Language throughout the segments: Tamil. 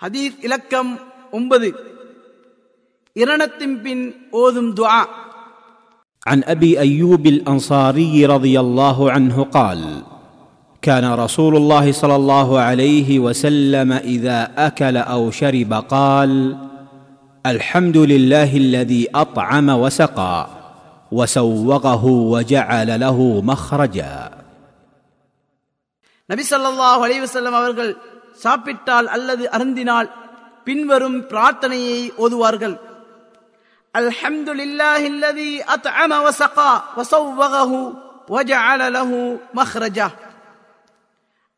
ஹதீஸ் இலக்கம் ஒன்பது இரணத்தின் பின் ஓதும் துஆ عن ابي ايوب الانصاري رضي الله عنه قال كان رسول الله صلى الله عليه وسلم اذا اكل او شرب قال الحمد لله الذي اطعم وسقى وسوغه وجعل له مخرجا நபி ஸல்லல்லாஹு அலைஹி வஸல்லம் அவர்கள் சாப்பிட்டால் அல்லது அருந்தினால் பின்வரும் பிரார்த்தனையை ஓதுவார்கள். அல்ஹம்துலில்லாஹி அல்லதி அத்அம வஸகா வஸவ்வகஹு வஜஅல லஹு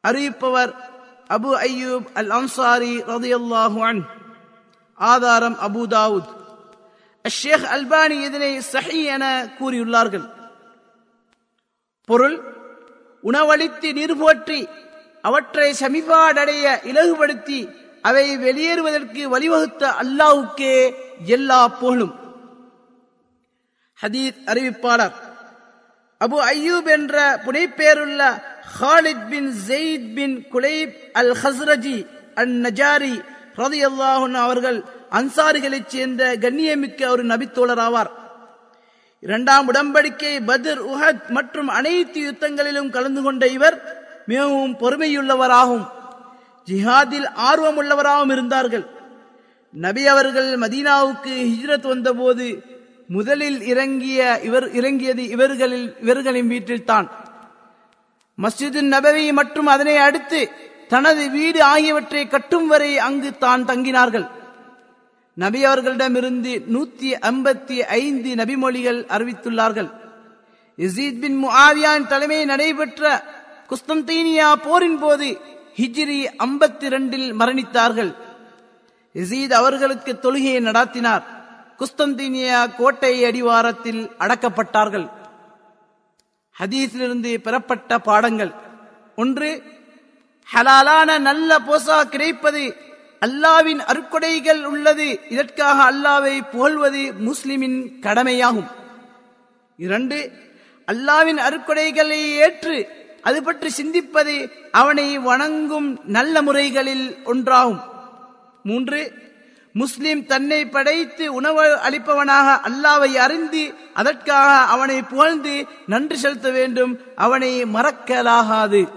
அறிவிப்பவர் அபு ஐயூப் அல் அன்சாரி ரலியல்லாஹு அன் ஆதாரம் அபு தாவூத். ஷேக் அல்பானி இதனை சஹி என கூறியுள்ளார்கள். பொருள் உணவளித்து நீர் போற்றி அவற்றை சமிபாடடைய இலகுபடுத்தி அவை வெளியேறுவதற்கு வழிவகுத்த அல்லாவுக்கே எல்லா புகழும். ஹதீத் அறிவிப்பாளர் அபு ஐயூப் என்ற புனைப்பெயருள்ள Khalid bin Zaid bin Kulaib al Khazraji an Najjari ரதியல்லாஹு அவர்கள் அன்சாரிகளைச் சேர்ந்த கண்ணியமிக்க ஒரு நபித்தோழர் ஆவார் இரண்டாம் உடன்படிக்கை பத்ர் உஹத் மற்றும் அனைத்து யுத்தங்களிலும் கலந்து கொண்ட இவர் மிகவும் பொறுமையுள்ளவராகவும் ஜிஹாதில் ஆர்வமுள்ளவராகவும் இருந்தார்கள். நபி அவர்கள் மதீனாவுக்கு ஹிஜ்ரத் வந்தபோது முதலில் இறங்கிய இவர் இறங்கியது இவர்களில் இவர்களின் வீட்டில்தான். மஸ்ஜிது நபவி மற்றும் அதனை அடுத்து தனது வீடு ஆகியவற்றை கட்டும் வரை அங்கு தான் தங்கினார்கள். நபி அவர்களிடமிருந்து நூத்தி ஐம்பத்தி ஐந்து நபிமொழிகள் அறிவித்துள்ளார்கள். இசீத் பின் முஆவியான் தலைமையில் நடைபெற்ற குஸ்தந்தீனியா போரின் போது ஹிஜ்ரி ஐம்பத்தி ரெண்டில் மரணித்தார்கள். இசீத் அவர்களுக்கு தொழுகையை நடாத்தினார். குஸ்தந்தீனியா கோட்டை அடிவாரத்தில் அடக்கப்பட்டார்கள். ஹதீஸிலிருந்து பெறப்பட்ட பாடங்கள். ஒன்று ஹலாலான நல்ல போசா கிடைப்பது அல்லாவின் அருக்கொடைகள் உள்ளது. இதற்காக அல்லாவை புகழ்வது முஸ்லிமின் கடமையாகும். இரண்டு அல்லாவின் அருக்கொடைகளை ஏற்று அது பற்றி சிந்திப்பது அவனை வணங்கும் நல்ல முறைகளில் ஒன்றாகும். மூன்று முஸ்லிம் தன்னை படைத்து உணவு அளிப்பவனாக அல்லாவை அறிந்து அதற்காக அவனை புகழ்ந்து நன்றி செலுத்த வேண்டும். அவனை மறக்கலாகாது.